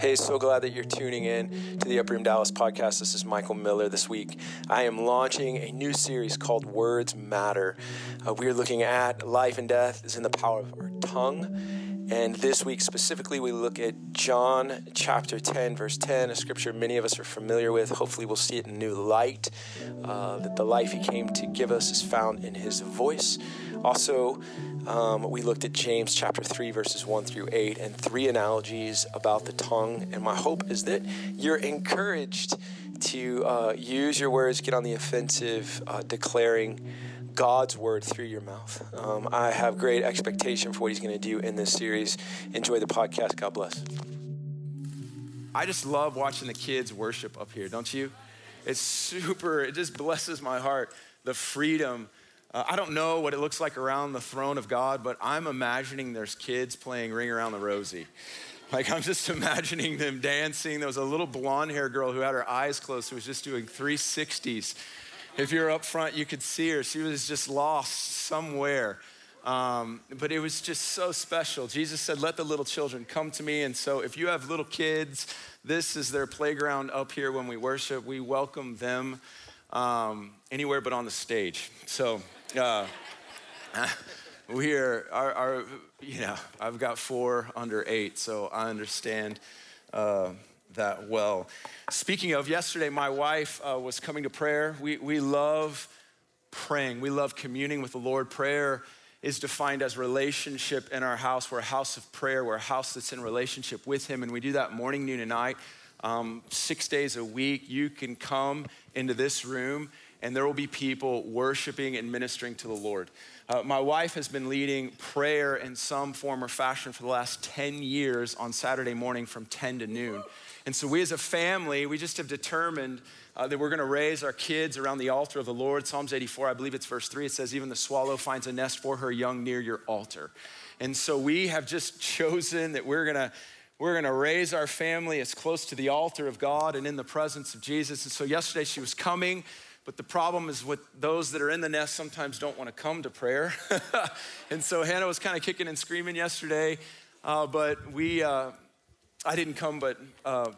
Hey, so glad that you're tuning in to the Upper Room Dallas podcast. This is Michael Miller. This week, I am launching a new series called Words Matter. Uh, we are looking at life and death is in the power of our tongue. And this week specifically, we look at John chapter 10, verse 10, a scripture many of us are familiar with. Hopefully, we'll see it in new light. Uh, that the life he came to give us is found in his voice. Also, um, we looked at James chapter 3, verses 1 through 8, and three analogies about the tongue. And my hope is that you're encouraged to uh, use your words, get on the offensive, uh, declaring God's word through your mouth. Um, I have great expectation for what He's going to do in this series. Enjoy the podcast. God bless. I just love watching the kids worship up here, don't you? It's super, it just blesses my heart the freedom uh, I don't know what it looks like around the throne of God, but I'm imagining there's kids playing Ring Around the Rosie. Like, I'm just imagining them dancing. There was a little blonde haired girl who had her eyes closed who was just doing 360s. If you're up front, you could see her. She was just lost somewhere. Um, but it was just so special. Jesus said, Let the little children come to me. And so, if you have little kids, this is their playground up here when we worship. We welcome them um, anywhere but on the stage. So, uh, we are, our, you know, I've got four under eight, so I understand uh, that well. Speaking of, yesterday my wife uh, was coming to prayer. We, we love praying, we love communing with the Lord. Prayer is defined as relationship in our house. We're a house of prayer, we're a house that's in relationship with Him, and we do that morning, noon, and night. Um, six days a week, you can come into this room and there will be people worshiping and ministering to the Lord. Uh, my wife has been leading prayer in some form or fashion for the last 10 years on Saturday morning from 10 to noon. And so, we as a family, we just have determined uh, that we're going to raise our kids around the altar of the Lord. Psalms 84, I believe it's verse 3, it says, Even the swallow finds a nest for her young near your altar. And so, we have just chosen that we're going to we're going to raise our family as close to the altar of God and in the presence of Jesus. And so yesterday she was coming, but the problem is with those that are in the nest sometimes don't want to come to prayer. and so Hannah was kind of kicking and screaming yesterday, uh, but we, uh, I didn't come, but uh,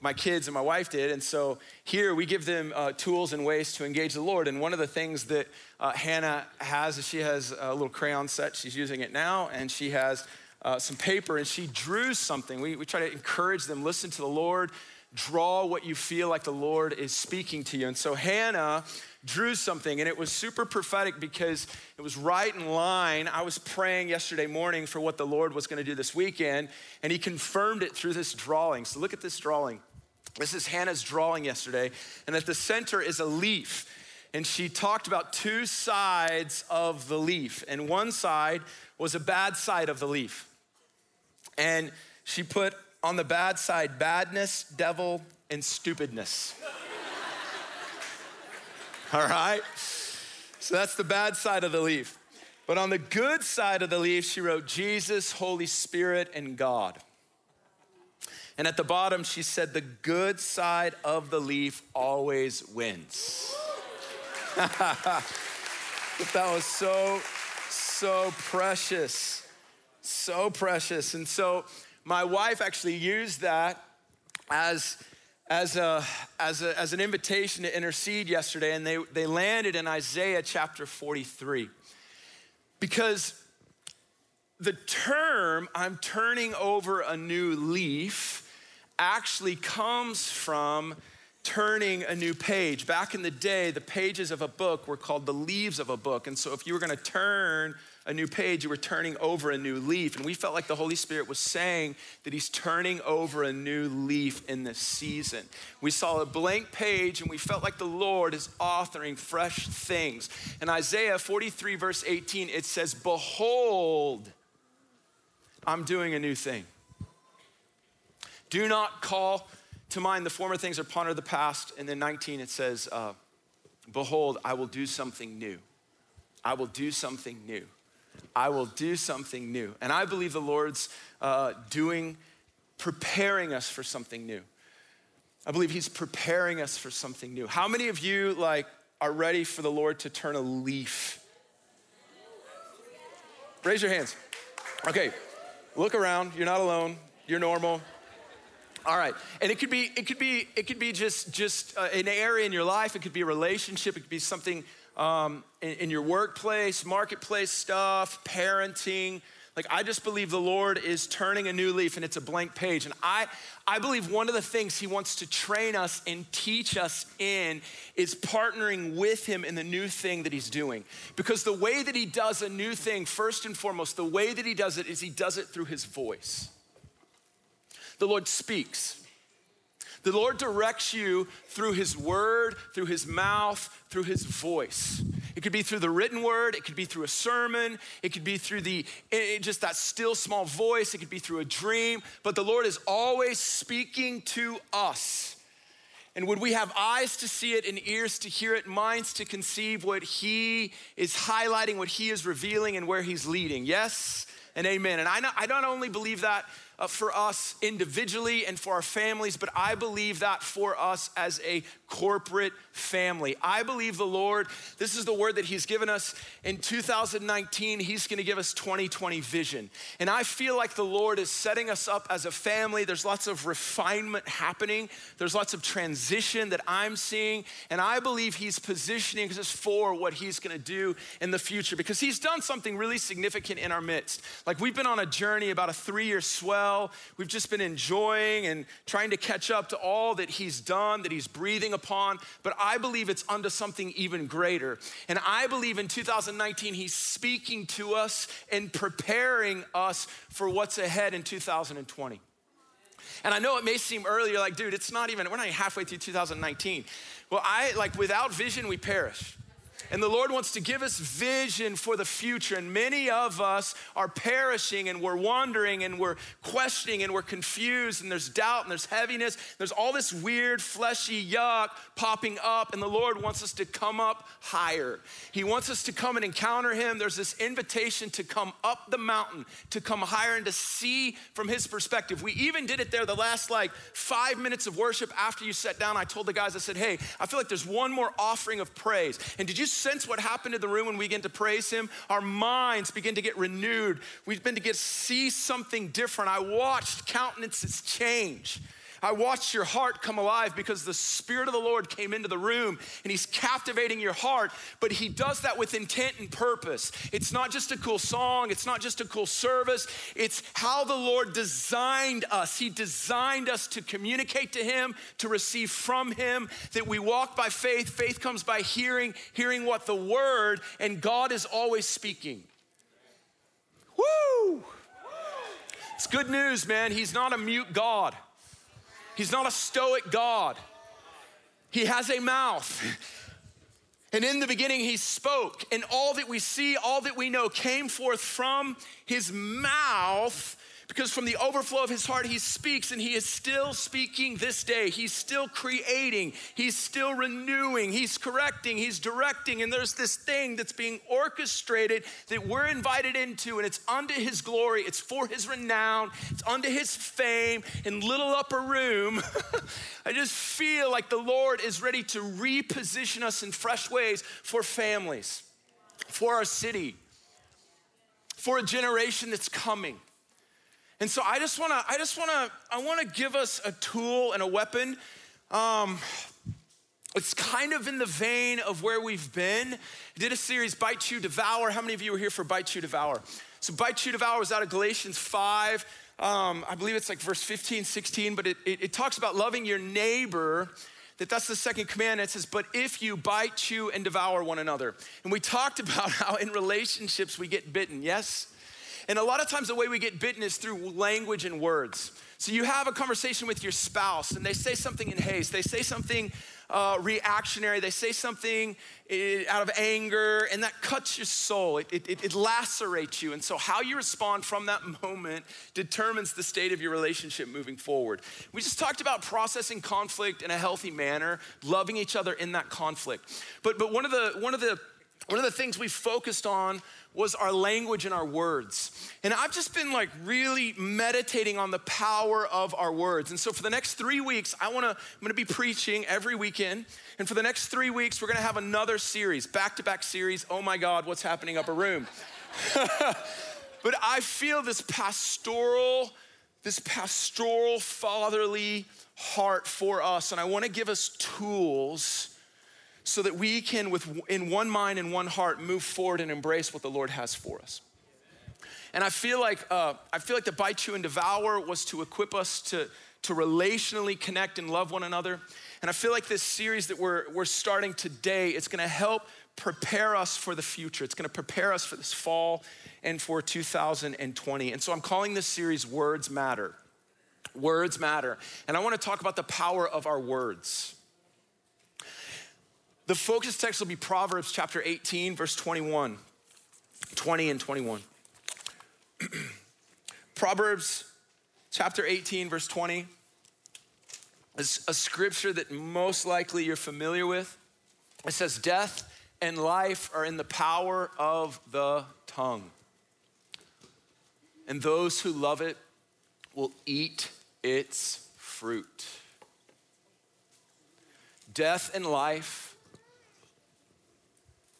my kids and my wife did. And so here we give them uh, tools and ways to engage the Lord. And one of the things that uh, Hannah has is she has a little crayon set. She's using it now, and she has uh, some paper and she drew something. We, we try to encourage them listen to the Lord, draw what you feel like the Lord is speaking to you. And so Hannah drew something, and it was super prophetic because it was right in line. I was praying yesterday morning for what the Lord was going to do this weekend, and He confirmed it through this drawing. So look at this drawing. This is Hannah's drawing yesterday, and at the center is a leaf. And she talked about two sides of the leaf, and one side was a bad side of the leaf. And she put on the bad side badness, devil, and stupidness. All right? So that's the bad side of the leaf. But on the good side of the leaf, she wrote Jesus, Holy Spirit, and God. And at the bottom, she said, The good side of the leaf always wins. but that was so, so precious so precious. And so my wife actually used that as as, a, as, a, as an invitation to intercede yesterday, and they, they landed in Isaiah chapter 43. Because the term, I'm turning over a new leaf, actually comes from turning a new page. Back in the day, the pages of a book were called the leaves of a book. And so if you were going to turn a new page, you were turning over a new leaf. And we felt like the Holy Spirit was saying that He's turning over a new leaf in this season. We saw a blank page and we felt like the Lord is authoring fresh things. In Isaiah 43, verse 18, it says, Behold, I'm doing a new thing. Do not call to mind the former things or ponder the past. And then 19, it says, uh, Behold, I will do something new. I will do something new. I will do something new. And I believe the Lord's uh, doing, preparing us for something new. I believe He's preparing us for something new. How many of you, like, are ready for the Lord to turn a leaf? Raise your hands. Okay, look around. You're not alone. You're normal. All right, and it could be it could be it could be just just uh, an area in your life. It could be a relationship. It could be something um, in, in your workplace, marketplace stuff, parenting. Like I just believe the Lord is turning a new leaf and it's a blank page. And I I believe one of the things he wants to train us and teach us in is partnering with him in the new thing that he's doing. Because the way that he does a new thing, first and foremost, the way that he does it is he does it through his voice. The Lord speaks. The Lord directs you through His word, through His mouth, through His voice. It could be through the written word, it could be through a sermon, it could be through the it, just that still small voice, it could be through a dream, but the Lord is always speaking to us. And would we have eyes to see it and ears to hear it, minds to conceive what He is highlighting, what He is revealing, and where He's leading? Yes and amen. And I, not, I not only believe that uh, for us individually and for our families, but I believe that for us as a corporate family. I believe the Lord, this is the word that He's given us in 2019. He's gonna give us 2020 vision. And I feel like the Lord is setting us up as a family. There's lots of refinement happening, there's lots of transition that I'm seeing. And I believe He's positioning us for what He's gonna do in the future because He's done something really significant in our midst. Like we've been on a journey about a three year swell. We've just been enjoying and trying to catch up to all that He's done, that He's breathing upon. But I believe it's unto something even greater. And I believe in 2019, He's speaking to us and preparing us for what's ahead in 2020. And I know it may seem early, you're like, dude, it's not even, we're not even halfway through 2019. Well, I, like, without vision, we perish. And the Lord wants to give us vision for the future. And many of us are perishing and we're wandering and we're questioning and we're confused and there's doubt and there's heaviness. There's all this weird, fleshy yuck popping up. And the Lord wants us to come up higher. He wants us to come and encounter Him. There's this invitation to come up the mountain, to come higher and to see from His perspective. We even did it there the last like five minutes of worship after you sat down. I told the guys, I said, hey, I feel like there's one more offering of praise. And did you sense what happened in the room when we begin to praise Him? Our minds begin to get renewed. We begin to get see something different. I watched countenances change. I watched your heart come alive because the Spirit of the Lord came into the room and He's captivating your heart, but He does that with intent and purpose. It's not just a cool song, it's not just a cool service, it's how the Lord designed us. He designed us to communicate to Him, to receive from Him, that we walk by faith. Faith comes by hearing, hearing what the Word, and God is always speaking. Woo! It's good news, man. He's not a mute God. He's not a stoic God. He has a mouth. And in the beginning, he spoke, and all that we see, all that we know came forth from his mouth because from the overflow of his heart, he speaks, and he is still speaking this day. He's still creating, he's still renewing, he's correcting, he's directing. And there's this thing that's being orchestrated that we're invited into, and it's unto his glory, it's for his renown, it's unto his fame. In little upper room, I just feel like the Lord is ready to reposition us in fresh ways for families, for our city, for a generation that's coming. And so I just wanna, I just wanna, I wanna give us a tool and a weapon. Um, it's kind of in the vein of where we've been. I did a series, Bite, Chew, Devour. How many of you were here for Bite, Chew, Devour? So Bite, Chew, Devour was out of Galatians 5. Um, I believe it's like verse 15, 16, but it, it, it talks about loving your neighbor that that's the second command. It says, but if you bite, chew, and devour one another. And we talked about how in relationships we get bitten, yes? And a lot of times the way we get bitten is through language and words. So you have a conversation with your spouse and they say something in haste, they say something uh, reactionary, they say something eh, out of anger, and that cuts your soul. It, it, it lacerates you. And so, how you respond from that moment determines the state of your relationship moving forward. We just talked about processing conflict in a healthy manner, loving each other in that conflict. But, but one, of the, one, of the, one of the things we focused on was our language and our words. And I've just been like really meditating on the power of our words. And so for the next three weeks, I wanna, I'm gonna be preaching every weekend. And for the next three weeks, we're gonna have another series, back to back series. Oh my God, what's happening Upper Room? but I feel this pastoral this pastoral, fatherly heart for us. And I want to give us tools so that we can, with in one mind and one heart, move forward and embrace what the Lord has for us. And I feel like uh, I feel like the bite chew and devour was to equip us to to relationally connect and love one another. And I feel like this series that we're we're starting today, it's going to help prepare us for the future. It's going to prepare us for this fall and for 2020. And so I'm calling this series Words Matter. Words matter. And I want to talk about the power of our words. The focus text will be Proverbs chapter 18, verse 21, 20 and 21. Proverbs chapter 18, verse 20 is a scripture that most likely you're familiar with. It says, Death and life are in the power of the tongue. And those who love it will eat its fruit. Death and life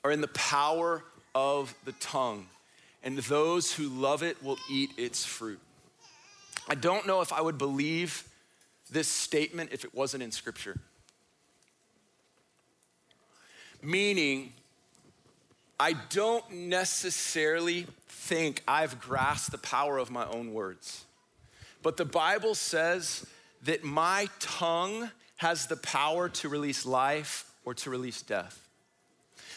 are in the power of the tongue, and those who love it will eat its fruit. I don't know if I would believe this statement if it wasn't in Scripture. Meaning, I don't necessarily think I've grasped the power of my own words. But the Bible says that my tongue has the power to release life or to release death.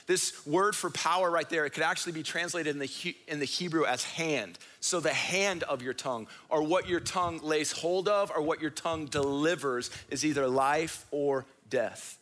This word for power right there, it could actually be translated in the, in the Hebrew as hand. So, the hand of your tongue, or what your tongue lays hold of, or what your tongue delivers, is either life or death.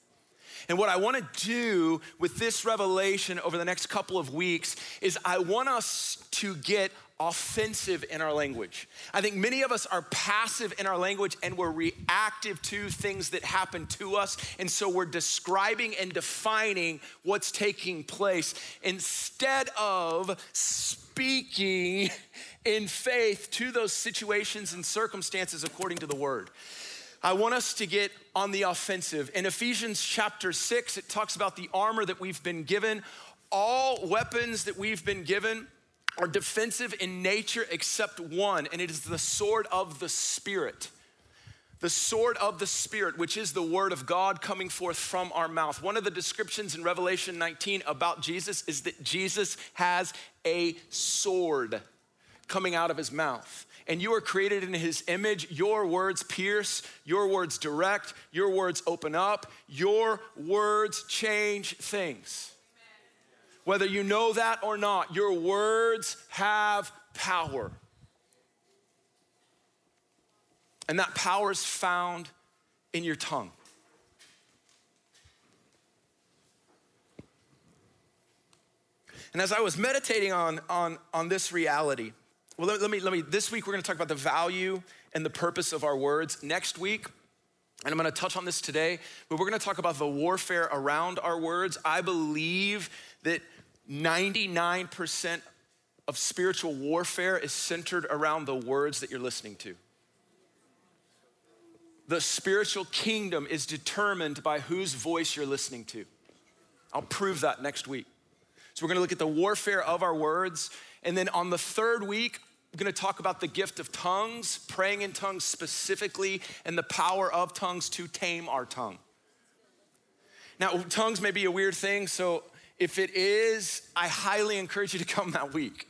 And what I want to do with this revelation over the next couple of weeks is I want us to get offensive in our language. I think many of us are passive in our language and we're reactive to things that happen to us. And so we're describing and defining what's taking place instead of speaking in faith to those situations and circumstances according to the word. I want us to get on the offensive. In Ephesians chapter 6, it talks about the armor that we've been given. All weapons that we've been given are defensive in nature except one, and it is the sword of the Spirit. The sword of the Spirit, which is the word of God coming forth from our mouth. One of the descriptions in Revelation 19 about Jesus is that Jesus has a sword coming out of his mouth. And you are created in his image. Your words pierce, your words direct, your words open up, your words change things. Whether you know that or not, your words have power. And that power is found in your tongue. And as I was meditating on, on, on this reality, well, let, let, me, let me, this week we're gonna talk about the value and the purpose of our words. Next week, and I'm gonna touch on this today, but we're gonna talk about the warfare around our words. I believe that 99% of spiritual warfare is centered around the words that you're listening to. The spiritual kingdom is determined by whose voice you're listening to. I'll prove that next week. So, we're gonna look at the warfare of our words. And then on the third week, I'm gonna talk about the gift of tongues, praying in tongues specifically, and the power of tongues to tame our tongue. Now, tongues may be a weird thing, so if it is, I highly encourage you to come that week.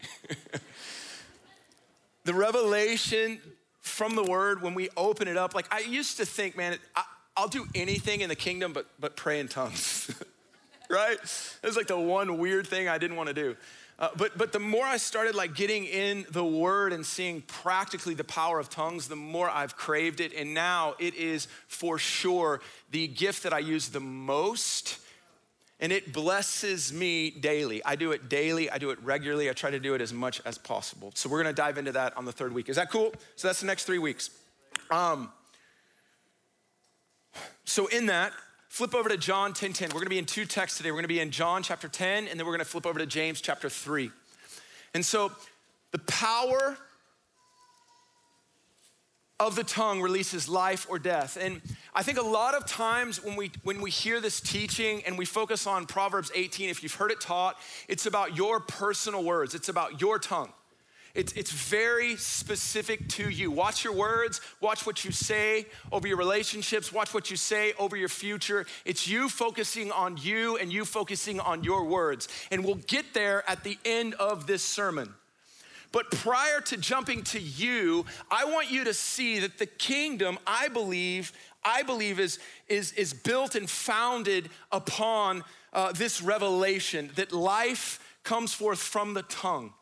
the revelation from the word, when we open it up, like I used to think, man, I, will do anything in the kingdom but, but pray in tongues, right? It was like the one weird thing I didn't want to do. Uh, but, but the more I started like getting in the word and seeing practically the power of tongues, the more I've craved it. And now it is for sure the gift that I use the most and it blesses me daily. I do it daily, I do it regularly, I try to do it as much as possible. So we're gonna dive into that on the third week. Is that cool? So that's the next three weeks. Um, so in that, flip over to John 10 10. We're gonna be in two texts today. We're gonna be in John chapter 10, and then we're gonna flip over to James chapter 3. And so the power of the tongue releases life or death. And I think a lot of times when we when we hear this teaching and we focus on Proverbs 18, if you've heard it taught, it's about your personal words. It's about your tongue. It's, it's very specific to you. Watch your words, watch what you say over your relationships, watch what you say over your future. It's you focusing on you and you focusing on your words. And we'll get there at the end of this sermon. But prior to jumping to you, I want you to see that the kingdom, I believe, I believe is, is, is built and founded upon uh, this revelation that life comes forth from the tongue.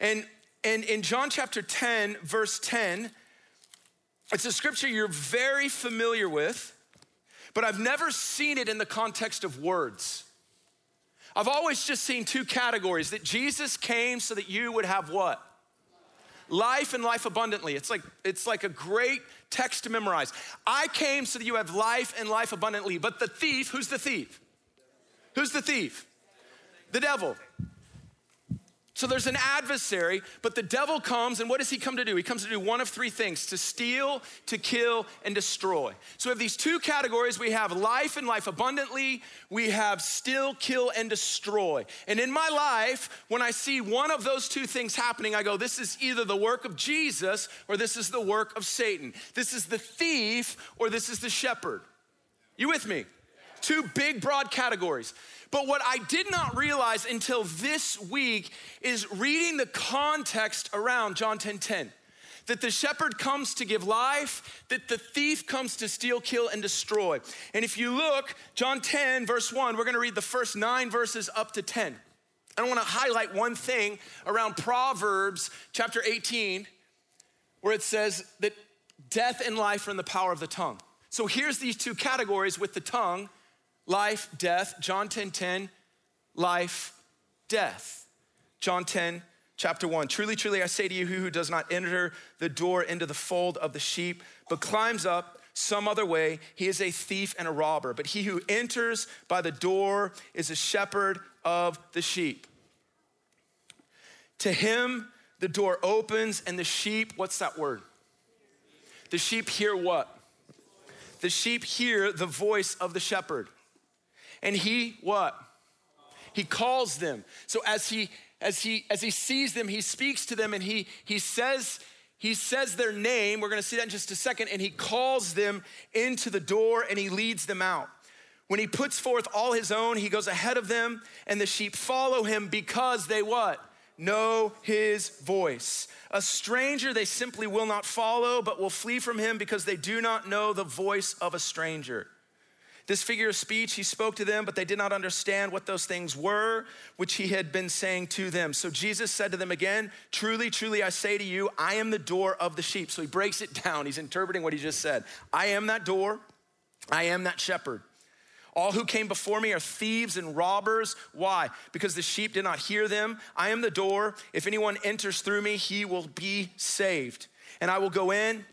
And and in John chapter 10, verse 10, it's a scripture you're very familiar with, but I've never seen it in the context of words. I've always just seen two categories that Jesus came so that you would have what? Life and life abundantly. It's like it's like a great text to memorize. I came so that you have life and life abundantly. But the thief, who's the thief? Who's the thief? The devil. So there's an adversary, but the devil comes, and what does he come to do? He comes to do one of three things to steal, to kill, and destroy. So we have these two categories we have life and life abundantly, we have steal, kill, and destroy. And in my life, when I see one of those two things happening, I go, this is either the work of Jesus or this is the work of Satan. This is the thief or this is the shepherd. You with me? Two big, broad categories. But what I did not realize until this week is reading the context around John 10 10. That the shepherd comes to give life, that the thief comes to steal, kill, and destroy. And if you look, John 10, verse 1, we're gonna read the first nine verses up to 10. I wanna highlight one thing around Proverbs chapter 18, where it says that death and life are in the power of the tongue. So here's these two categories with the tongue life, death. John 10 10, life, death. John 10, chapter 1. Truly, truly, I say to you, who, who does not enter the door into the fold of the sheep, but climbs up some other way, he is a thief and a robber. But he who enters by the door is a shepherd of the sheep. To him, the door opens, and the sheep, what's that word? The sheep hear what? The sheep hear the voice of the shepherd and he what? He calls them. So as he as he as he sees them, he speaks to them and he he says he says their name. We're going to see that in just a second and he calls them into the door and he leads them out. When he puts forth all his own, he goes ahead of them and the sheep follow him because they what? Know his voice. A stranger they simply will not follow, but will flee from him because they do not know the voice of a stranger. This figure of speech he spoke to them, but they did not understand what those things were, which he had been saying to them. So Jesus said to them again, Truly, truly, I say to you, I am the door of the sheep. So he breaks it down. He's interpreting what he just said. I am that door, I am that shepherd. All who came before me are thieves and robbers. Why? Because the sheep did not hear them. I am the door. If anyone enters through me, he will be saved. And I will go in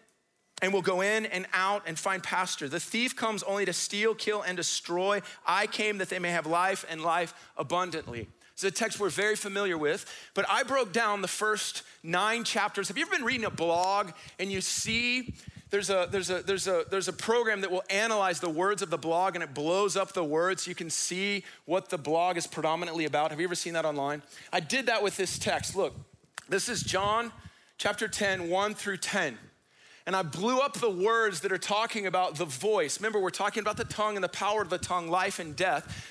and will go in and out and find pasture. The thief comes only to steal, kill, and destroy. I came that they may have life and life abundantly. It's a text we're very familiar with, but I broke down the first nine chapters. Have you ever been reading a blog and you see there's a, there's, a, there's, a, there's a program that will analyze the words of the blog and it blows up the words so you can see what the blog is predominantly about. Have you ever seen that online? I did that with this text. Look, this is John chapter 10, 1 through 10 and I blew up the words that are talking about the voice. Remember, we're talking about the tongue and the power of the tongue, life and death.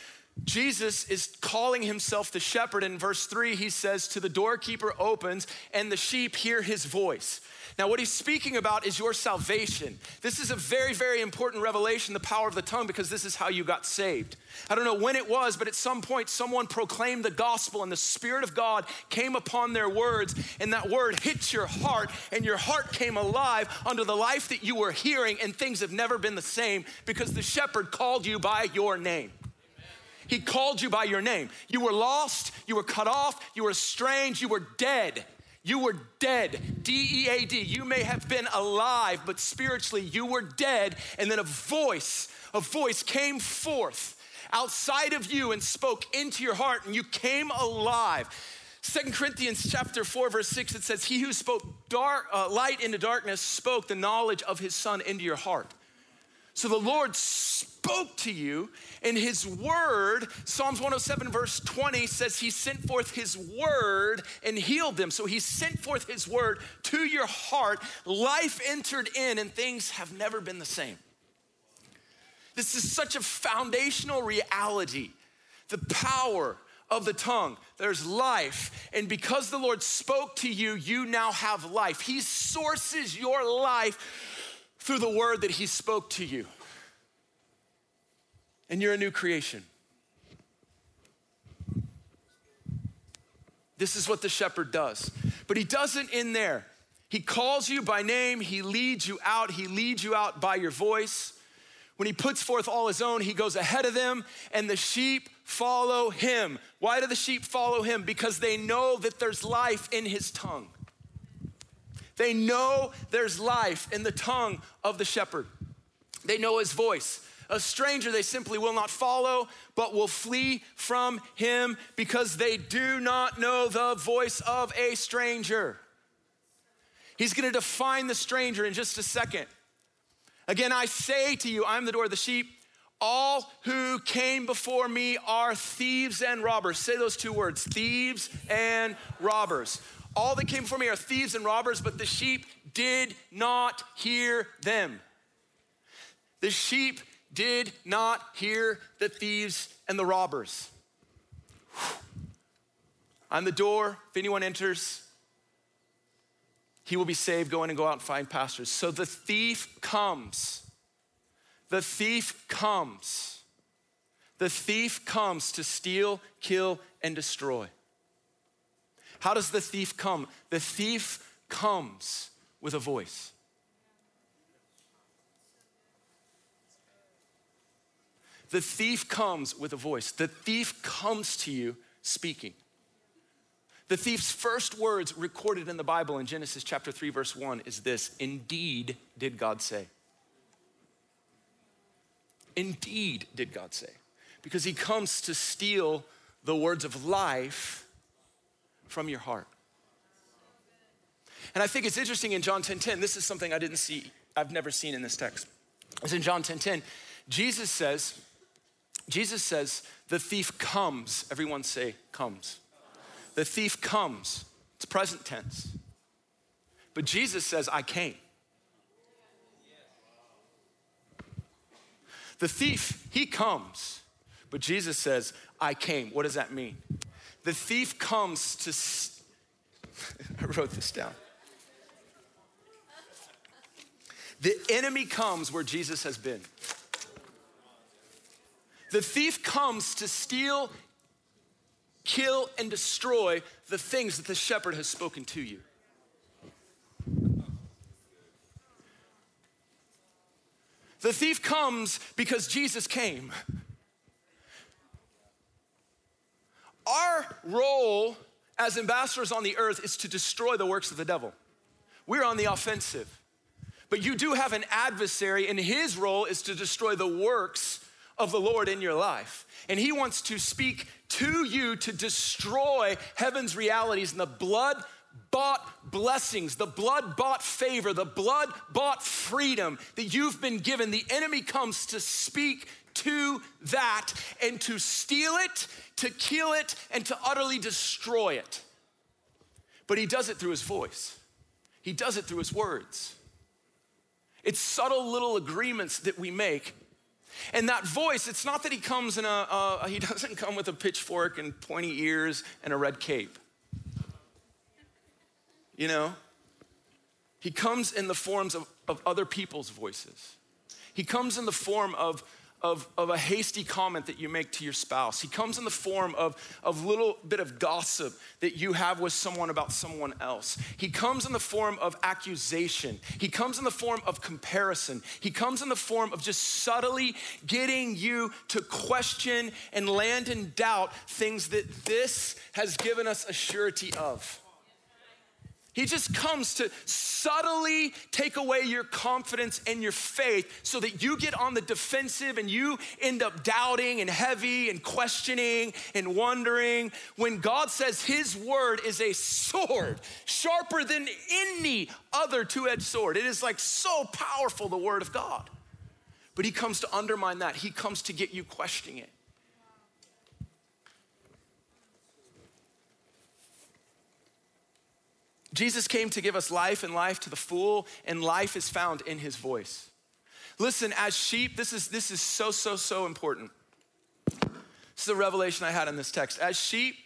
Jesus is calling himself the shepherd. In verse three, he says, To the doorkeeper opens, and the sheep hear his voice. Now, what he's speaking about is your salvation. This is a very, very important revelation, the power of the tongue, because this is how you got saved. I don't know when it was, but at some point, someone proclaimed the gospel, and the Spirit of God came upon their words, and that word hit your heart, and your heart came alive under the life that you were hearing, and things have never been the same because the shepherd called you by your name. He called you by your name. You were lost, you were cut off, you were estranged, you were dead. You were dead, D E A D. You may have been alive, but spiritually you were dead. And then a voice, a voice came forth outside of you and spoke into your heart, and you came alive. Second Corinthians chapter 4, verse 6, it says, He who spoke dark, uh, light into darkness spoke the knowledge of his son into your heart. So the Lord spoke to you, in his word, Psalms 107, verse 20 says, He sent forth his word and healed them. So he sent forth his word to your heart. Life entered in, and things have never been the same. This is such a foundational reality. The power of the tongue. There's life. And because the Lord spoke to you, you now have life. He sources your life through the word that he spoke to you. And you're a new creation. This is what the shepherd does. But he doesn't in there. He calls you by name, he leads you out, he leads you out by your voice. When he puts forth all his own, he goes ahead of them, and the sheep follow him. Why do the sheep follow him? Because they know that there's life in his tongue. They know there's life in the tongue of the shepherd. They know his voice. A stranger they simply will not follow, but will flee from him because they do not know the voice of a stranger. He's gonna define the stranger in just a second. Again, I say to you, I'm the door of the sheep. All who came before me are thieves and robbers. Say those two words thieves and robbers. All that came for me are thieves and robbers, but the sheep did not hear them. The sheep did not hear the thieves and the robbers. I'm the door. If anyone enters, he will be saved, go in and go out and find pastors. So the thief comes. The thief comes. The thief comes to steal, kill, and destroy. How does the thief come? The thief comes with a voice. The thief comes with a voice. The thief comes to you speaking. The thief's first words recorded in the Bible in Genesis chapter 3, verse 1 is this Indeed, did God say. Indeed, did God say. Because he comes to steal the words of life from your heart. And I think it's interesting in John 10 10, this is something I didn't see, I've never seen in this text. It's in John 10 10. Jesus says, Jesus says, the thief comes. Everyone say, comes. The thief comes. It's present tense. But Jesus says, I came. The thief, he comes. But Jesus says, I came. What does that mean? The thief comes to, st- I wrote this down. The enemy comes where Jesus has been. The thief comes to steal, kill, and destroy the things that the shepherd has spoken to you. The thief comes because Jesus came. Our role as ambassadors on the earth is to destroy the works of the devil. We're on the offensive. But you do have an adversary, and his role is to destroy the works of the Lord in your life. And He wants to speak to you to destroy heaven's realities and the blood bought blessings, the blood bought favor, the blood bought freedom that you've been given. The enemy comes to speak to that and to steal it, to kill it, and to utterly destroy it. But he does it through his voice, he does it through his words. It's subtle little agreements that we make and that voice, it's not that he comes in a, uh, he doesn't come with a pitchfork and pointy ears and a red cape. You know? He comes in the forms of, of other people's voices. He comes in the form of of, of a hasty comment that you make to your spouse. He comes in the form of a little bit of gossip that you have with someone about someone else. He comes in the form of accusation. He comes in the form of comparison. He comes in the form of just subtly getting you to question and land in doubt things that this has given us a surety of. He just comes to subtly take away your confidence and your faith so that you get on the defensive and you end up doubting and heavy and questioning and wondering. When God says His word is a sword, sharper than any other two edged sword, it is like so powerful, the word of God. but he comes to undermine that. He comes to get you questioning it. Jesus came to give us life and life to the full, and life is found in his voice. Listen, as sheep, this is, this is so, so, so important. This is a revelation I had in this text. As sheep,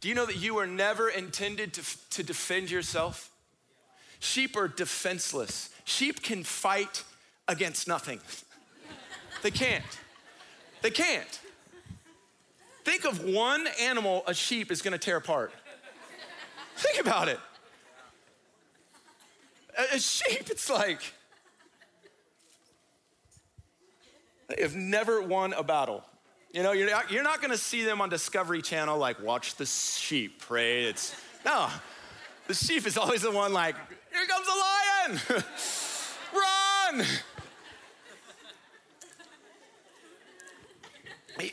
do you know that you were never intended to, to defend yourself? Sheep are defenseless. Sheep can fight against nothing. they can't. They can't. Think of one animal a sheep is gonna tear apart. Think about it. A sheep, it's like, they have never won a battle. You know, you're not, you're not gonna see them on Discovery Channel like, watch the sheep pray. It's, no, the sheep is always the one like, here comes the lion, run.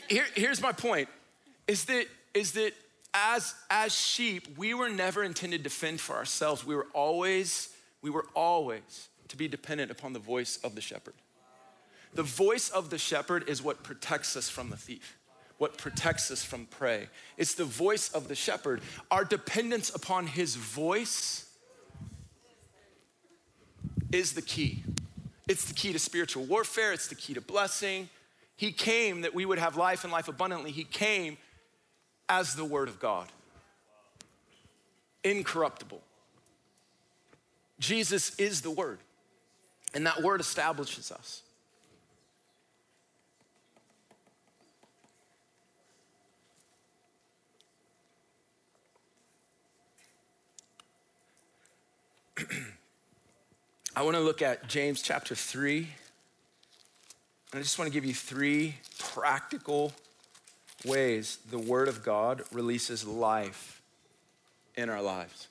Here, here's my point is that, is that as, as sheep, we were never intended to fend for ourselves. We were always we were always to be dependent upon the voice of the shepherd. The voice of the shepherd is what protects us from the thief, what protects us from prey. It's the voice of the shepherd. Our dependence upon his voice is the key. It's the key to spiritual warfare, it's the key to blessing. He came that we would have life and life abundantly. He came as the Word of God, incorruptible, Jesus is the Word, and that Word establishes us. I want to look at James chapter 3. And I just want to give you three practical ways the Word of God releases life in our lives.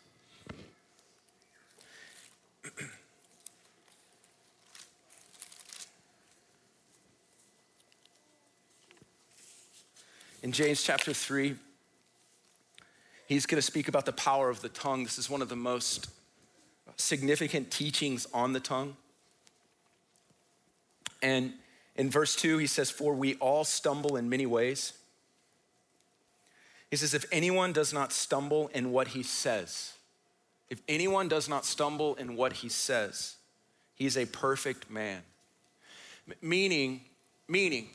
In James chapter 3, he's going to speak about the power of the tongue. This is one of the most significant teachings on the tongue. And in verse 2, he says, For we all stumble in many ways. He says, If anyone does not stumble in what he says, if anyone does not stumble in what he says, he's a perfect man. Meaning, meaning,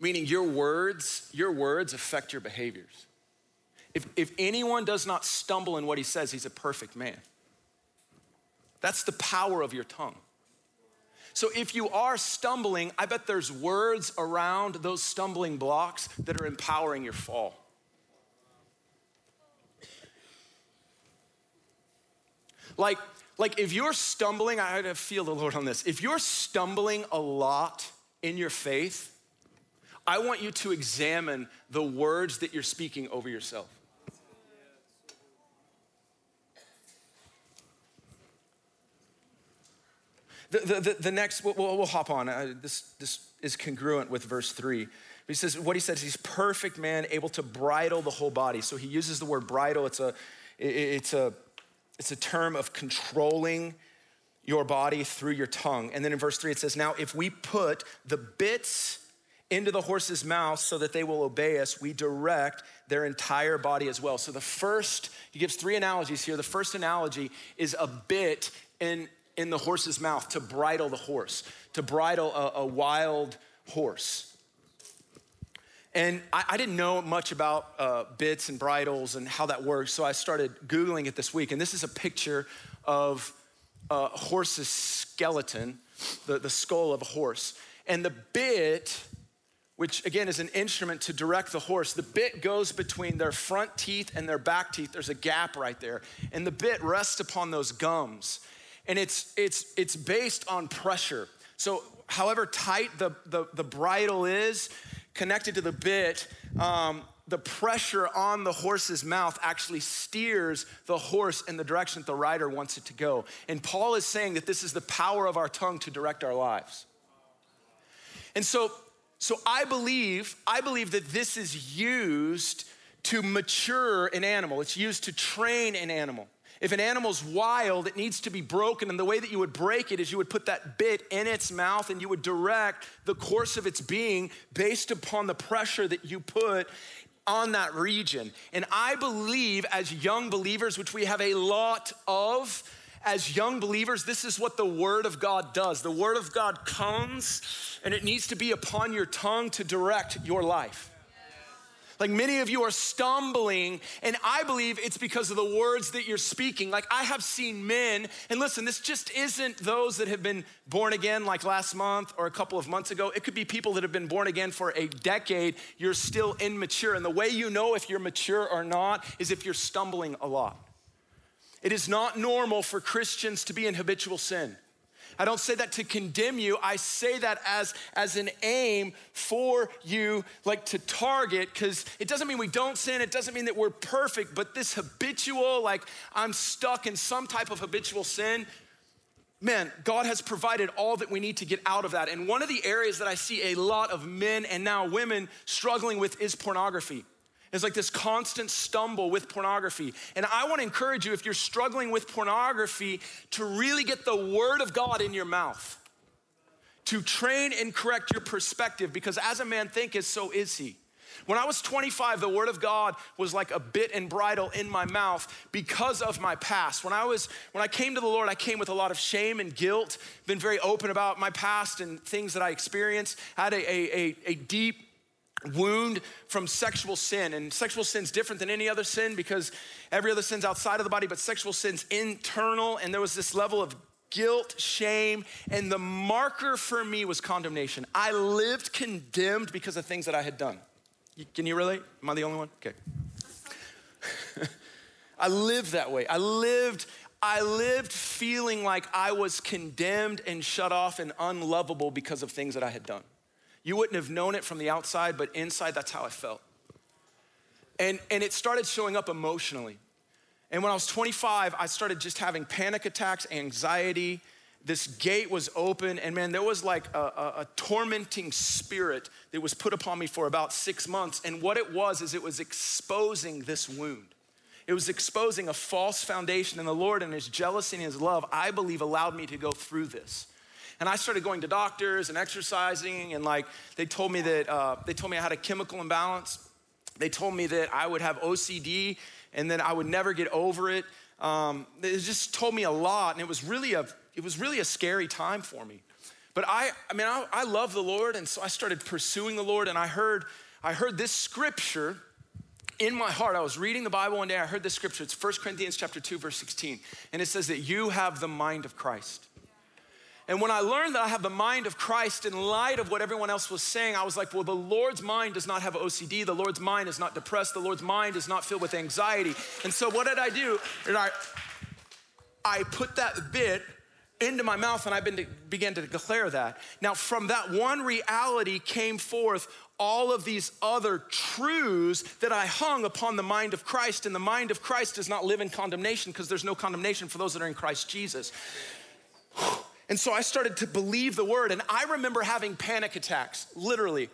meaning your words, your words affect your behaviors. If, if anyone does not stumble in what he says, he's a perfect man. That's the power of your tongue. So if you are stumbling, I bet there's words around those stumbling blocks that are empowering your fall. Like, like if you're stumbling, I feel the Lord on this. If you're stumbling a lot in your faith, I want you to examine the words that you're speaking over yourself. The, the, the, the next, we'll, we'll, hop on. Uh, this, this is congruent with verse three. He says, what he says, he's perfect man, able to bridle the whole body. So he uses the word bridle. It's a, it's a, it's a term of controlling your body through your tongue. And then in verse three, it says, Now, if we put the bits into the horse's mouth so that they will obey us, we direct their entire body as well. So the first, he gives three analogies here. The first analogy is a bit in, in the horse's mouth to bridle the horse, to bridle a, a wild horse. And I, I didn't know much about uh, bits and bridles and how that works, so I started Googling it this week. And this is a picture of a horse's skeleton, the, the skull of a horse. And the bit, which again is an instrument to direct the horse, the bit goes between their front teeth and their back teeth. There's a gap right there. And the bit rests upon those gums. And it's, it's, it's based on pressure. So, however tight the, the, the bridle is, connected to the bit, um, the pressure on the horse's mouth actually steers the horse in the direction that the rider wants it to go. And Paul is saying that this is the power of our tongue to direct our lives. And so, so I believe, I believe that this is used to mature an animal. It's used to train an animal. If an animal's wild, it needs to be broken. And the way that you would break it is you would put that bit in its mouth and you would direct the course of its being based upon the pressure that you put on that region. And I believe, as young believers, which we have a lot of, as young believers, this is what the Word of God does. The Word of God comes and it needs to be upon your tongue to direct your life. Like many of you are stumbling, and I believe it's because of the words that you're speaking. Like I have seen men, and listen, this just isn't those that have been born again like last month or a couple of months ago. It could be people that have been born again for a decade. You're still immature. And the way you know if you're mature or not is if you're stumbling a lot. It is not normal for Christians to be in habitual sin. I don't say that to condemn you. I say that as, as an aim for you, like to target, because it doesn't mean we don't sin. It doesn't mean that we're perfect, but this habitual, like I'm stuck in some type of habitual sin, man, God has provided all that we need to get out of that. And one of the areas that I see a lot of men and now women struggling with is pornography. It's like this constant stumble with pornography. And I want to encourage you, if you're struggling with pornography, to really get the word of God in your mouth, to train and correct your perspective, because as a man thinketh, so is he. When I was 25, the word of God was like a bit and bridle in my mouth because of my past. When I was when I came to the Lord, I came with a lot of shame and guilt, been very open about my past and things that I experienced. I had a, a, a deep wound from sexual sin. And sexual sin's different than any other sin because every other sin's outside of the body, but sexual sin's internal. And there was this level of guilt, shame, and the marker for me was condemnation. I lived condemned because of things that I had done. Can you relate? Am I the only one? Okay. I lived that way. I lived I lived feeling like I was condemned and shut off and unlovable because of things that I had done. You wouldn't have known it from the outside, but inside, that's how I felt. And, and it started showing up emotionally. And when I was 25, I started just having panic attacks, anxiety. This gate was open, and man, there was like a, a, a, tormenting spirit that was put upon me for about six months. And what it was is it was exposing this wound. It was exposing a false foundation, and the Lord, and His jealousy and His love, I believe, allowed me to go through this. And I started going to doctors and exercising, and like they told me that uh, they told me I had a chemical imbalance. They told me that I would have OCD and that I would never get over it. Um, they just told me a lot, and it was really a it was really a scary time for me. But I, I mean, I, I love the Lord, and so I started pursuing the Lord, and I heard I heard this scripture in my heart. I was reading the Bible one day. I heard this scripture. It's 1 Corinthians chapter 2, verse 16. And it says that you have the mind of Christ. And when I learned that I have the mind of Christ in light of what everyone else was saying, I was like, well, the Lord's mind does not have OCD. The Lord's mind is not depressed. The Lord's mind is not filled with anxiety. And so what did I do? And I, I put that bit into my mouth and I began to declare that. Now, from that one reality came forth all of these other truths that I hung upon the mind of Christ. And the mind of Christ does not live in condemnation because there's no condemnation for those that are in Christ Jesus. And so I started to believe the word. And I remember having panic attacks, literally.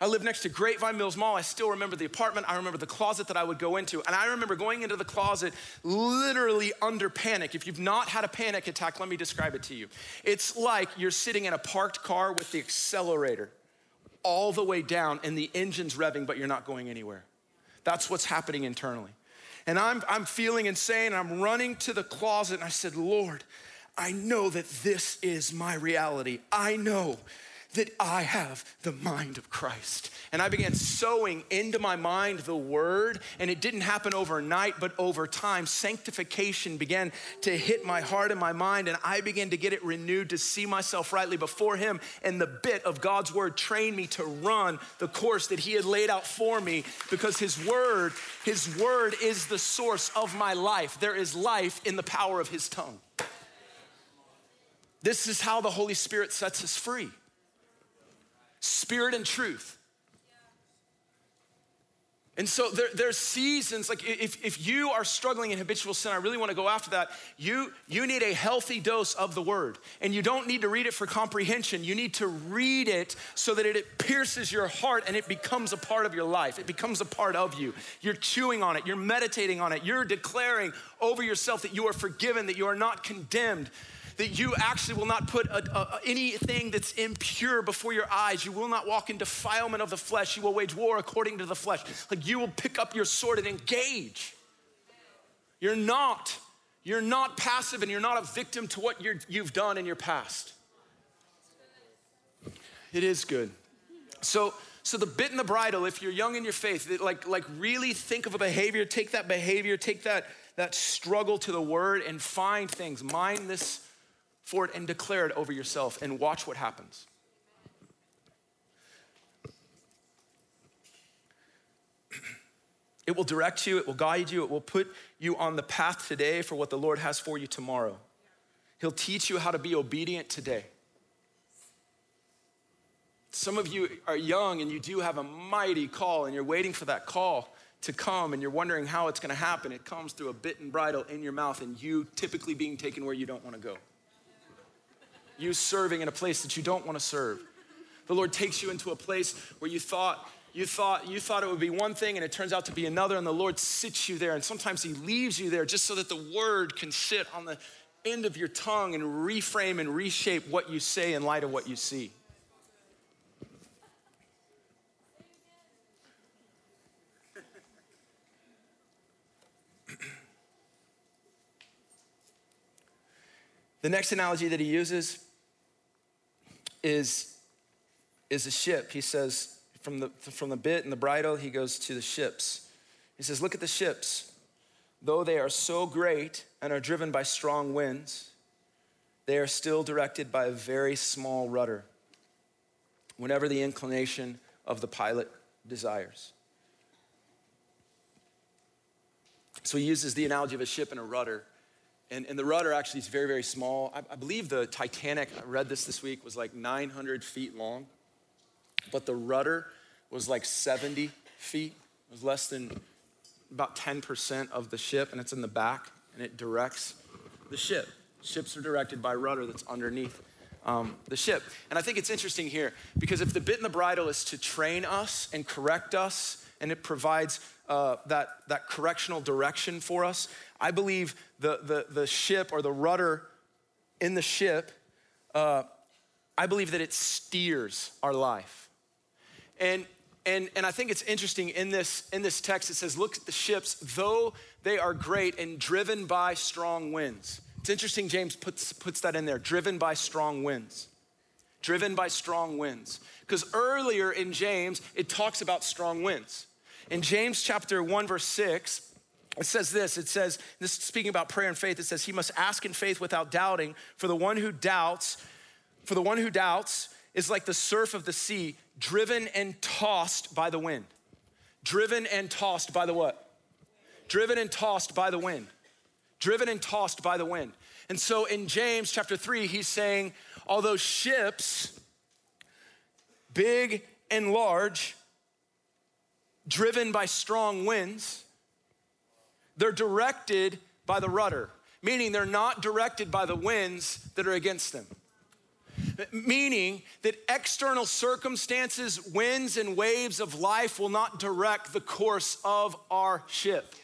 I lived next to Grapevine Mills Mall. I still remember the apartment. I remember the closet that I would go into. And I remember going into the closet literally under panic. If you've not had a panic attack, let me describe it to you. It's like you're sitting in a parked car with the accelerator all the way down and the engine's revving, but you're not going anywhere. That's what's happening internally. And I'm, I'm feeling insane. I'm running to the closet and I said, Lord, I know that this is my reality. I know that I have the mind of Christ. And I began sowing into my mind the word, and it didn't happen overnight, but over time, sanctification began to hit my heart and my mind, and I began to get it renewed to see myself rightly before Him. And the bit of God's word trained me to run the course that He had laid out for me because His word, His word is the source of my life. There is life in the power of His tongue. This is how the Holy Spirit sets us free spirit and truth. And so there, there's seasons, like if, if you are struggling in habitual sin, I really want to go after that. You, you need a healthy dose of the word. And you don't need to read it for comprehension. You need to read it so that it, it pierces your heart and it becomes a part of your life. It becomes a part of you. You're chewing on it, you're meditating on it, you're declaring over yourself that you are forgiven, that you are not condemned, that you actually will not put a, a, anything that's impure before your eyes. You will not walk in defilement of the flesh. You will wage war according to the flesh. Like you will pick up your sword and engage. You're not. You're not passive and you're not a victim to what you you've done in your past. It is good. So, so the bit and the bridle, if you're young in your faith, like, like really think of a behavior, take that behavior, take that, that struggle to the word and find things. Mind this for it and declare it over yourself and watch what happens. It will direct you, it will guide you, it will put you on the path today for what the Lord has for you tomorrow. He'll teach you how to be obedient today. Some of you are young and you do have a mighty call and you're waiting for that call to come and you're wondering how it's going to happen. It comes through a bit and bridle in your mouth and you typically being taken where you don't want to go you serving in a place that you don't want to serve. The Lord takes you into a place where you thought you thought you thought it would be one thing and it turns out to be another and the Lord sits you there and sometimes he leaves you there just so that the word can sit on the end of your tongue and reframe and reshape what you say in light of what you see. the next analogy that he uses is, is a ship. He says, from the, from the bit and the bridle, he goes to the ships. He says, Look at the ships. Though they are so great and are driven by strong winds, they are still directed by a very small rudder, whenever the inclination of the pilot desires. So he uses the analogy of a ship and a rudder and, and the rudder actually is very, very small. I, I believe the Titanic, I read this this week, was like 900 feet long, but the rudder was like 70 feet. It was less than about 10% of the ship, and it's in the back, and it directs the ship. Ships are directed by rudder that's underneath um, the ship. And I think it's interesting here because if the bit and the bridle is to train us and correct us, and it provides uh, that, that correctional direction for us, I believe the, the, the ship or the rudder in the ship, uh, I believe that it steers our life. And, and, and I think it's interesting in this, in this text, it says, Look at the ships, though they are great and driven by strong winds. It's interesting, James puts, puts that in there driven by strong winds. Driven by strong winds. Because earlier in James, it talks about strong winds. In James chapter 1, verse 6, it says this it says, this speaking about prayer and faith, it says, He must ask in faith without doubting, for the one who doubts, for the one who doubts is like the surf of the sea, driven and tossed by the wind. Driven and tossed by the what? Driven and tossed by the wind. Driven and tossed by the wind. And so in James chapter 3, he's saying, although ships, big and large, driven by strong winds, they're directed by the rudder, meaning they're not directed by the winds that are against them. Meaning that external circumstances, winds, and waves of life will not direct the course of our ship.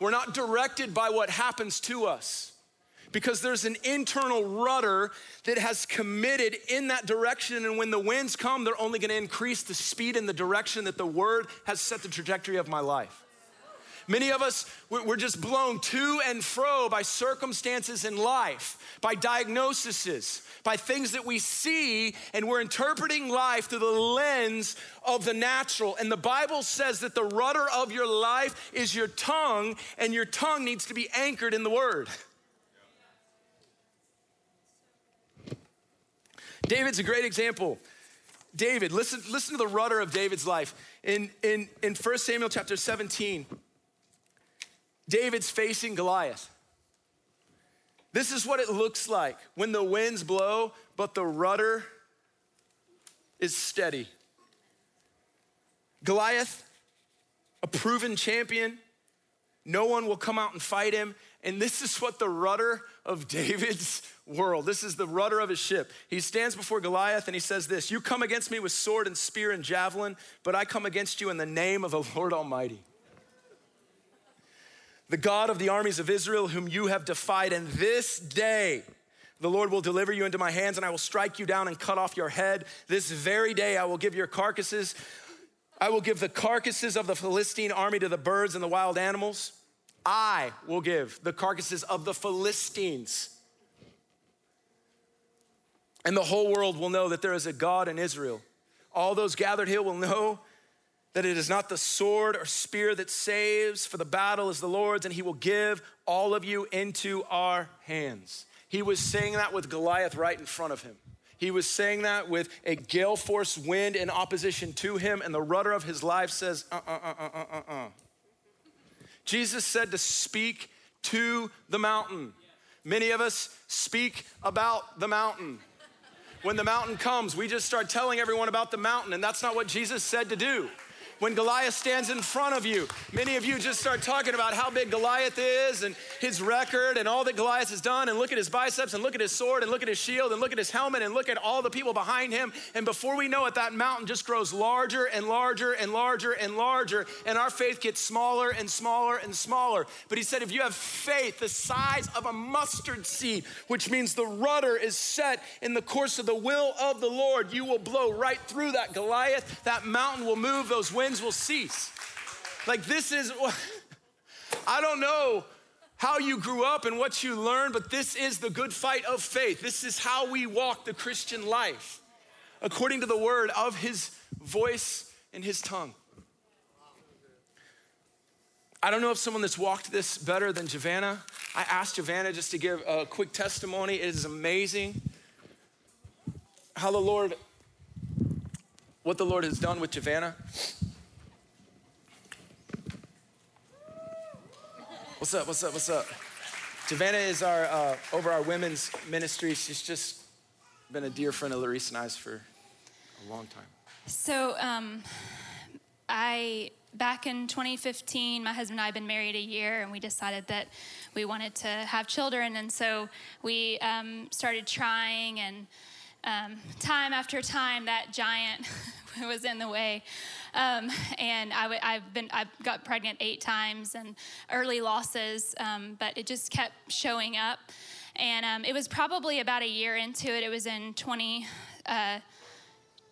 We're not directed by what happens to us because there's an internal rudder that has committed in that direction. And when the winds come, they're only going to increase the speed and the direction that the word has set the trajectory of my life. Many of us, we're just blown to and fro by circumstances in life, by diagnoses, by things that we see, and we're interpreting life through the lens of the natural. And the Bible says that the rudder of your life is your tongue, and your tongue needs to be anchored in the Word. David's a great example. David, listen, listen to the rudder of David's life. In, in, in 1 Samuel chapter 17, David's facing Goliath. This is what it looks like when the winds blow, but the rudder is steady. Goliath, a proven champion. No one will come out and fight him. And this is what the rudder of David's world, this is the rudder of his ship. He stands before Goliath and he says this You come against me with sword and spear and javelin, but I come against you in the name of the Lord Almighty. The God of the armies of Israel, whom you have defied, and this day the Lord will deliver you into my hands, and I will strike you down and cut off your head. This very day I will give your carcasses. I will give the carcasses of the Philistine army to the birds and the wild animals. I will give the carcasses of the Philistines. And the whole world will know that there is a God in Israel. All those gathered here will know that it is not the sword or spear that saves, for the battle is the Lord's, and he will give all of you into our hands. He was saying that with Goliath right in front of him. He was saying that with a gale force wind in opposition to him, and the rudder of his life says, uh uh uh uh uh uh. uh. Jesus said to speak to the mountain. Many of us speak about the mountain. When the mountain comes, we just start telling everyone about the mountain, and that's not what Jesus said to do when Goliath stands in front of you. Many of you just start talking about how big Goliath is and his record and all that Goliath has done, and look at his biceps and look at his sword and look at his shield and look at his helmet and look at all the people behind him. And before we know it, that mountain just grows larger and larger and larger and larger, and our faith gets smaller and smaller and smaller. But he said, if you have faith the size of a mustard seed, which means the rudder is set in the course of the will of the Lord, you will blow right through that Goliath. That mountain will move, those winds winds will cease. Like, this is, I don't know how you grew up and what you learned, but this is the good fight of faith. This is how we walk the Christian life according to the word of his voice and his tongue. I don't know if someone that's walked this better than Giovanna. I asked Giovanna just to give a quick testimony. It is amazing how the Lord, what the Lord has done with Giovanna. What's up? What's up? What's up? Giovanna is our uh, over our women's ministry. She's just been a dear friend of Larissa and I's for a long time. So, um, I back in 2015, my husband and I had been married a year, and we decided that we wanted to have children, and so we um, started trying, and um, time after time, that giant was in the way. Um, and I w- I've been I got pregnant eight times and early losses, um, but it just kept showing up. And um, it was probably about a year into it. It was in 20. Uh,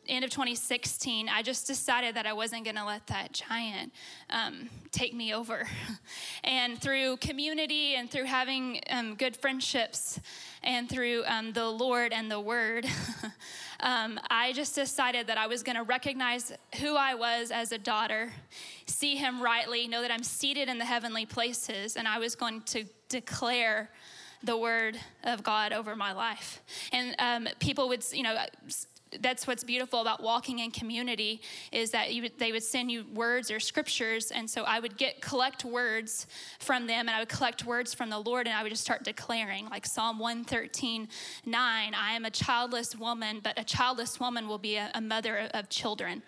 end of 2016, I just decided that I wasn't going to let that giant um, take me over. and through community and through having um, good friendships and through um, the Lord and the Word, um, I just decided that I was going to recognize who I was as a daughter, see Him rightly, know that I'm seated in the heavenly places, and I was going to declare the word of God over my life. And um, people would, you know, that's what's beautiful about walking in community is that you, they would send you words or scriptures. And so i would get collect words from them and i would collect words from the lord and i would just start declaring like psalm 113 9 i am a childless woman but a childless woman will be a, a mother of children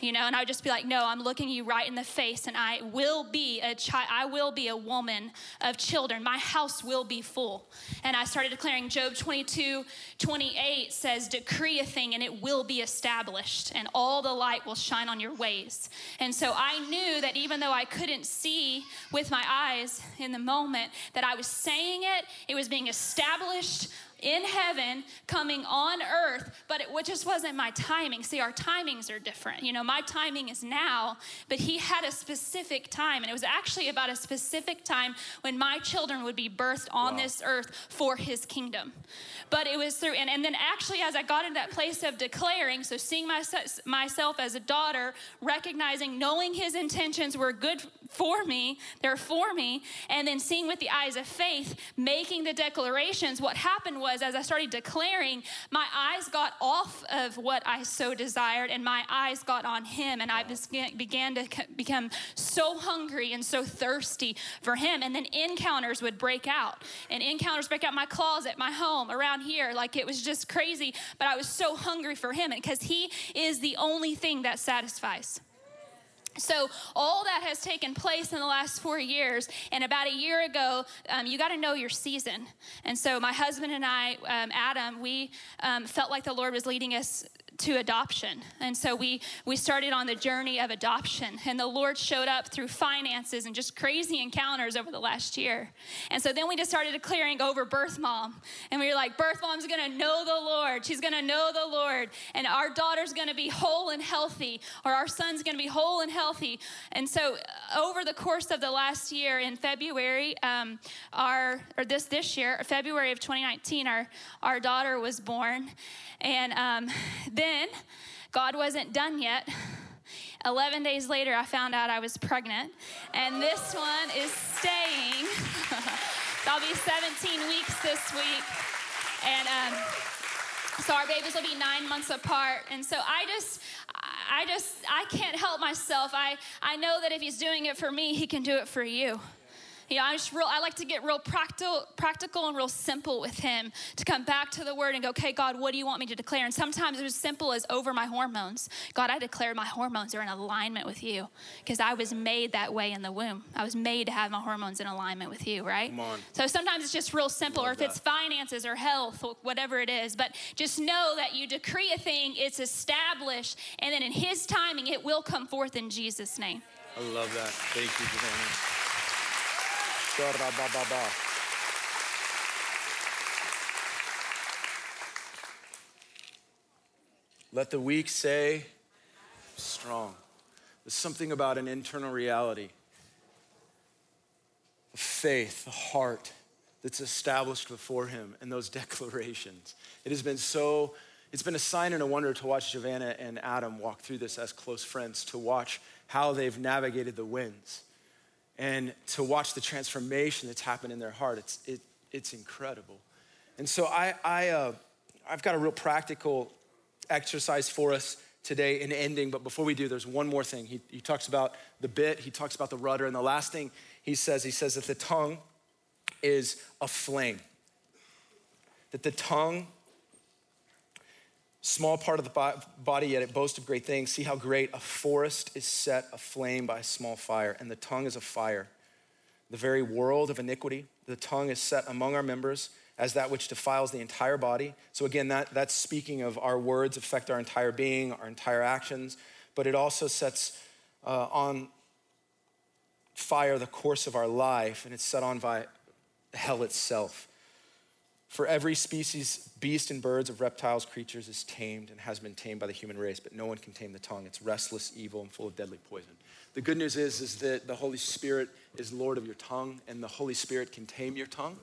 you know, and I would just be like, no, I'm looking you right in the face, and I will be a child, I will be a woman of children. My house will be full. And I started declaring Job 22, 28 says, decree a thing and it will be established, and all the light will shine on your ways. And so I knew that even though I couldn't see with my eyes in the moment, that I was saying it, it was being established in heaven coming on earth, but it just wasn't my timing. See, our timings are different. You know, my timing is now, but he had a specific time, and it was actually about a specific time when my children would be birthed on wow. this earth for his kingdom. But it was through, and, and then actually, as I got into that place of declaring, so seeing myself, myself as a daughter, recognizing, knowing his intentions were good for me, they're for me, and then seeing with the eyes of faith, making the declarations, what happened was as I started declaring, my eyes got off of what I so desired and my eyes got on him, and I began to become so hungry and so thirsty for him. And then encounters would break out, and encounters break out my closet, my home, around here. Like it was just crazy, but I was so hungry for him because he is the only thing that satisfies. So, all that has taken place in the last four years. And about a year ago, um, you got to know your season. And so, my husband and I, um, Adam, we um, felt like the Lord was leading us to adoption. And so we we started on the journey of adoption and the Lord showed up through finances and just crazy encounters over the last year. And so then we just started declaring over birth mom. And we were like birth mom's to know the Lord. She's to know the Lord and our daughter's to be whole and healthy or our son's to be whole and healthy. And so uh, over the course of the last year in February um, our or this this year, February of 2019 our our daughter was born. And um, then God wasn't done yet. 11 days later, I found out I was pregnant. And this one is staying. I'll be 17 weeks this week. And um, so our babies will be nine months apart. And so I just, I just, I can't help myself. I, I know that if he's doing it for me, he can do it for you. You know, I just real I like to get real practical, practical and real simple with him to come back to the word and go, okay, God, what do you want me to declare? And sometimes it's as simple as over my hormones. God, I declare my hormones are in alignment with you because I was made that way in the womb. I was made to have my hormones in alignment with you, right? Come on. So sometimes it's just real simple, Love or if that. it's finances or health, or whatever it is. But just know that you decree a thing, it's established, and then in his timing, it will come forth in Jesus' name. I love that. Thank you for that. Let the weak say, strong. There's something about an internal reality, a faith, a heart that's established before Him in those declarations. It has been so, it's been a sign and a wonder to watch Giovanna and Adam walk through this as close friends, to watch how they've navigated the winds and to watch the transformation that's happened in their heart, it's, it, it's incredible. And so I, I, uh, I've got a real practical exercise for us today in ending, but before we do, there's one more thing. He, he talks about the bit, he talks about the rudder, and the last thing he says, he says that the tongue is a flame. That the tongue Small part of the body, yet it boasts of great things. See how great a forest is set aflame by a small fire, and the tongue is a fire. The very world of iniquity, the tongue is set among our members as that which defiles the entire body. So, again, that, that's speaking of our words affect our entire being, our entire actions, but it also sets uh, on fire the course of our life, and it's set on by hell itself. For every species, beast and birds, of reptiles, creatures is tamed and has been tamed by the human race, but no one can tame the tongue. It's restless, evil, and full of deadly poison. The good news is, is that the Holy Spirit is Lord of your tongue, and the Holy Spirit can tame your tongue.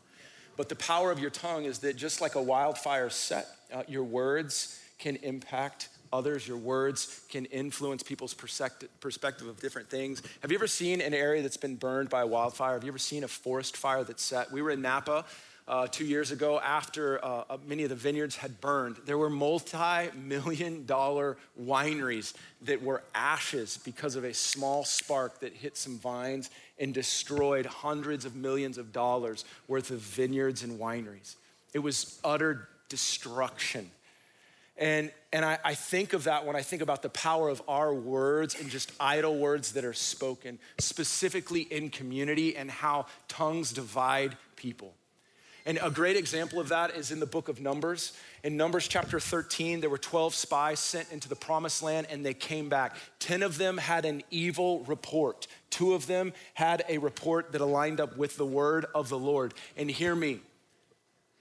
But the power of your tongue is that just like a wildfire set, uh, your words can impact others. Your words can influence people's perspective of different things. Have you ever seen an area that's been burned by a wildfire? Have you ever seen a forest fire that's set? We were in Napa uh, two years ago after uh, uh, many of the vineyards had burned. There were multi million dollar wineries that were ashes because of a small spark that hit some vines and destroyed hundreds of millions of dollars worth of vineyards and wineries. It was utter destruction. And, and I, I, think of that when I think about the power of our words and just idle words that are spoken, specifically in community, and how tongues divide people. And a great example of that is in the book of Numbers. In Numbers chapter 13, there were 12 spies sent into the promised land and they came back. 10 of them had an evil report, two of them had a report that aligned up with the word of the Lord. And hear me.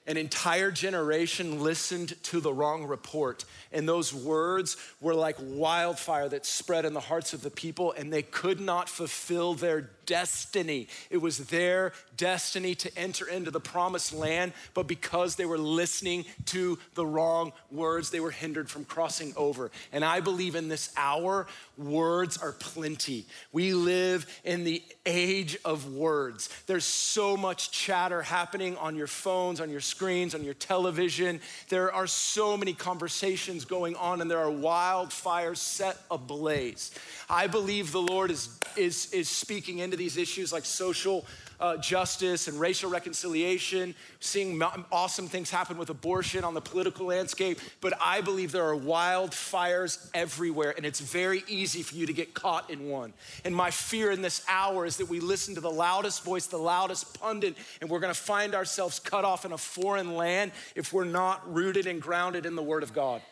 An entire generation listened to the wrong report, and those words were like wildfire that spread in the hearts of the people, and they could not fulfill their destiny. It was their destiny to enter into the promised land, but because they were listening to the wrong words, they were hindered from crossing over. And I believe in this hour, words are plenty. We live in the age of words. There's so much chatter happening on your phones, on your screens, on your television. There are so many conversations going on, and there are wildfires set ablaze. I believe the Lord is, is, is speaking into these issues like social uh, justice and racial reconciliation, seeing awesome things happen with abortion on the political landscape. But I believe there are wildfires everywhere, and it's very easy for you to get caught in one. And my fear in this hour is that we listen to the loudest voice, the loudest pundit, and we're gonna find ourselves cut off in a foreign land if we're not rooted and grounded in the Word of God.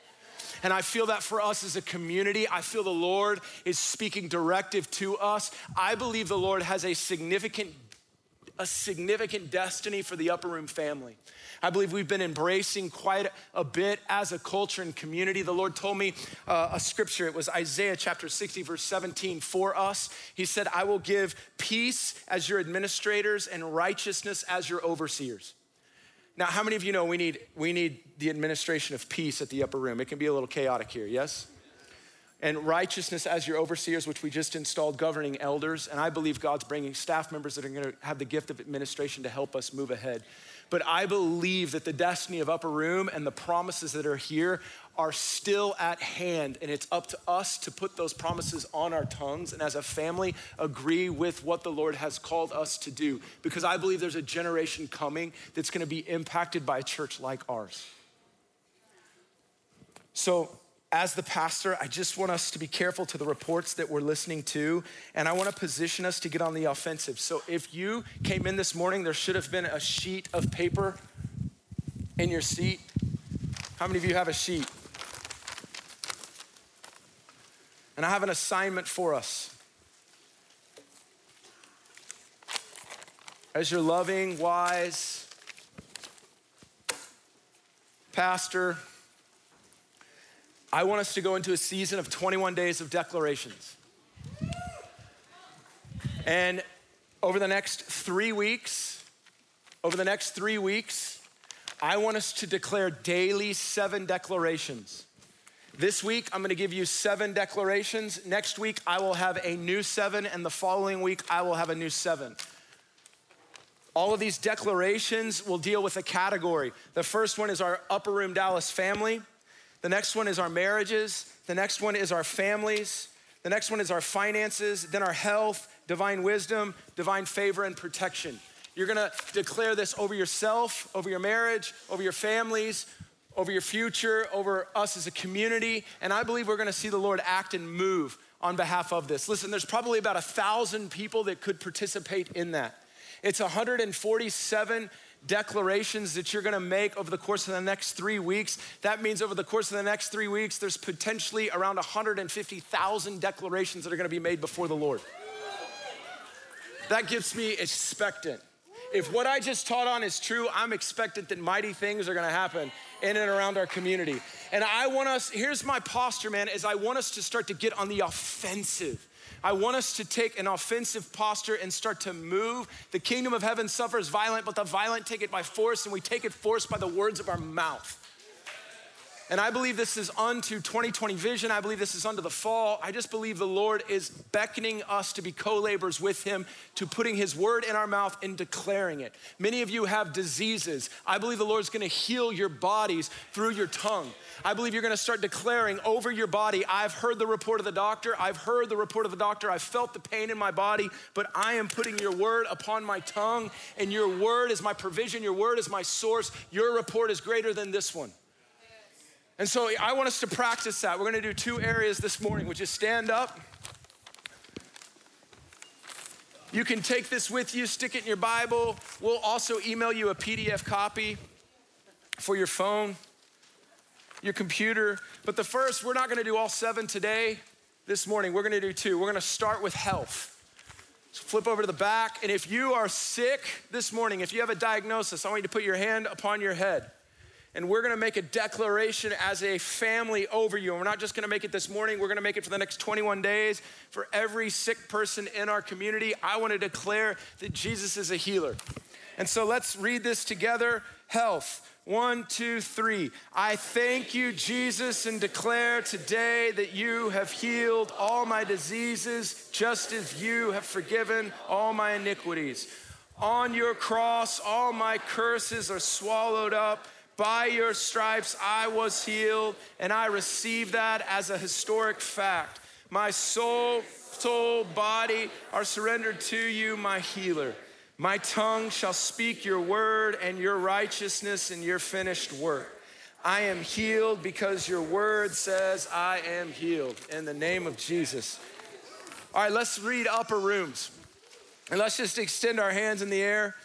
And I feel that for us as a community, I feel the Lord is speaking directive to us. I believe the Lord has a significant a significant destiny for the upper room family. I believe we've been embracing quite a bit as a culture and community. The Lord told me uh, a scripture. It was Isaiah chapter 60, verse 17 for us. He said, I will give peace as your administrators and righteousness as your overseers. Now, how many of you know we need, we need the administration of peace at the upper room? It can be a little chaotic here, yes? And righteousness as your overseers, which we just installed governing elders. And I believe God's bringing staff members that are gonna have the gift of administration to help us move ahead. But I believe that the destiny of Upper Room and the promises that are here are still at hand. And it's up to us to put those promises on our tongues and as a family agree with what the Lord has called us to do. Because I believe there's a generation coming that's gonna be impacted by a church like ours. So, as the pastor, I just want us to be careful to the reports that we're listening to, and I want to position us to get on the offensive. So if you came in this morning, there should have been a sheet of paper in your seat. How many of you have a sheet? And I have an assignment for us. As your loving, wise pastor, I want us to go into a season of 21 days of declarations. And over the next three weeks, over the next three weeks, I want us to declare daily seven declarations. This week, I'm gonna give you seven declarations. Next week, I will have a new seven, and the following week, I will have a new seven. All of these declarations will deal with a category. The first one is our Upper Room Dallas family. The next one is our marriages. The next one is our families. The next one is our finances, then our health, divine wisdom, divine favor, and protection. You're gonna declare this over yourself, over your marriage, over your families, over your future, over us as a community. And I believe we're gonna see the Lord act and move on behalf of this. Listen, there's probably about a thousand people that could participate in that. It's 147 declarations that you're gonna make over the course of the next three weeks. That means over the course of the next three weeks, there's potentially around 150,000 declarations that are gonna be made before the Lord. That gets me expectant. If what I just taught on is true, I'm expectant that mighty things are gonna happen in and around our community. And I want us, here's my posture, man, is I want us to start to get on the offensive. I want us to take an offensive posture and start to move. The kingdom of heaven suffers violent, but the violent take it by force, and we take it force by the words of our mouth. And I believe this is unto 2020 vision. I believe this is unto the fall. I just believe the Lord is beckoning us to be co laborers with Him, to putting His word in our mouth and declaring it. Many of you have diseases. I believe the Lord's gonna heal your bodies through your tongue. I believe you're gonna start declaring over your body I've heard the report of the doctor, I've heard the report of the doctor, I've felt the pain in my body, but I am putting your word upon my tongue, and your word is my provision, your word is my source. Your report is greater than this one. And so I want us to practice that. We're going to do two areas this morning, which is stand up. You can take this with you, stick it in your Bible. We'll also email you a PDF copy for your phone, your computer. But the first, we're not going to do all seven today. This morning, we're going to do two. We're going to start with health. So flip over to the back. And if you are sick this morning, if you have a diagnosis, I want you to put your hand upon your head and we're gonna make a declaration as a family over you. And we're not just gonna make it this morning, we're gonna make it for the next 21 days. For every sick person in our community, I wanna declare that Jesus is a healer. And so let's read this together. Health. One, two, three. I thank you, Jesus, and declare today that you have healed all my diseases, just as you have forgiven all my iniquities. On your cross, all my curses are swallowed up by your stripes I was healed, and I receive that as a historic fact. My soul, soul, body are surrendered to you, my healer. My tongue shall speak your word and your righteousness and your finished work. I am healed because your word says I am healed in the name of Jesus. All right, let's read upper rooms. And let's just extend our hands in the air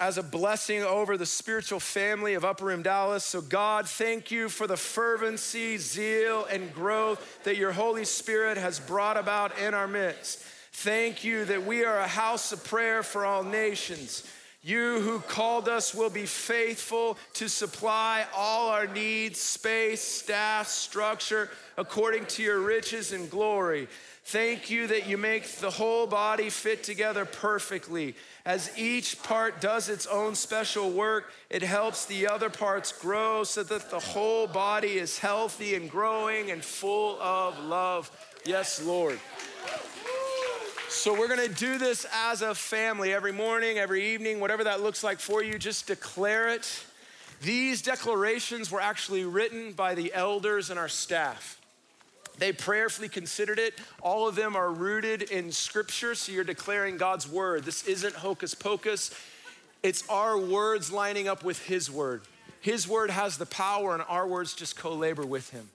as a blessing over the spiritual family of Upper Room Dallas. So, God, thank you for the fervency, zeal, and growth that your Holy Spirit has brought about in our midst. Thank you that we are a house of prayer for all nations. You who called us will be faithful to supply all our needs, space, staff, structure, according to your riches and glory. Thank you that you make the whole body fit together perfectly. As each part does its own special work, it helps the other parts grow so that the whole body is healthy and growing and full of love. Yes, Lord. So, we're gonna do this as a family every morning, every evening, whatever that looks like for you, just declare it. These declarations were actually written by the elders and our staff. They prayerfully considered it. All of them are rooted in scripture, so you're declaring God's word. This isn't hocus pocus, it's our words lining up with His word. His word has the power, and our words just co labor with Him.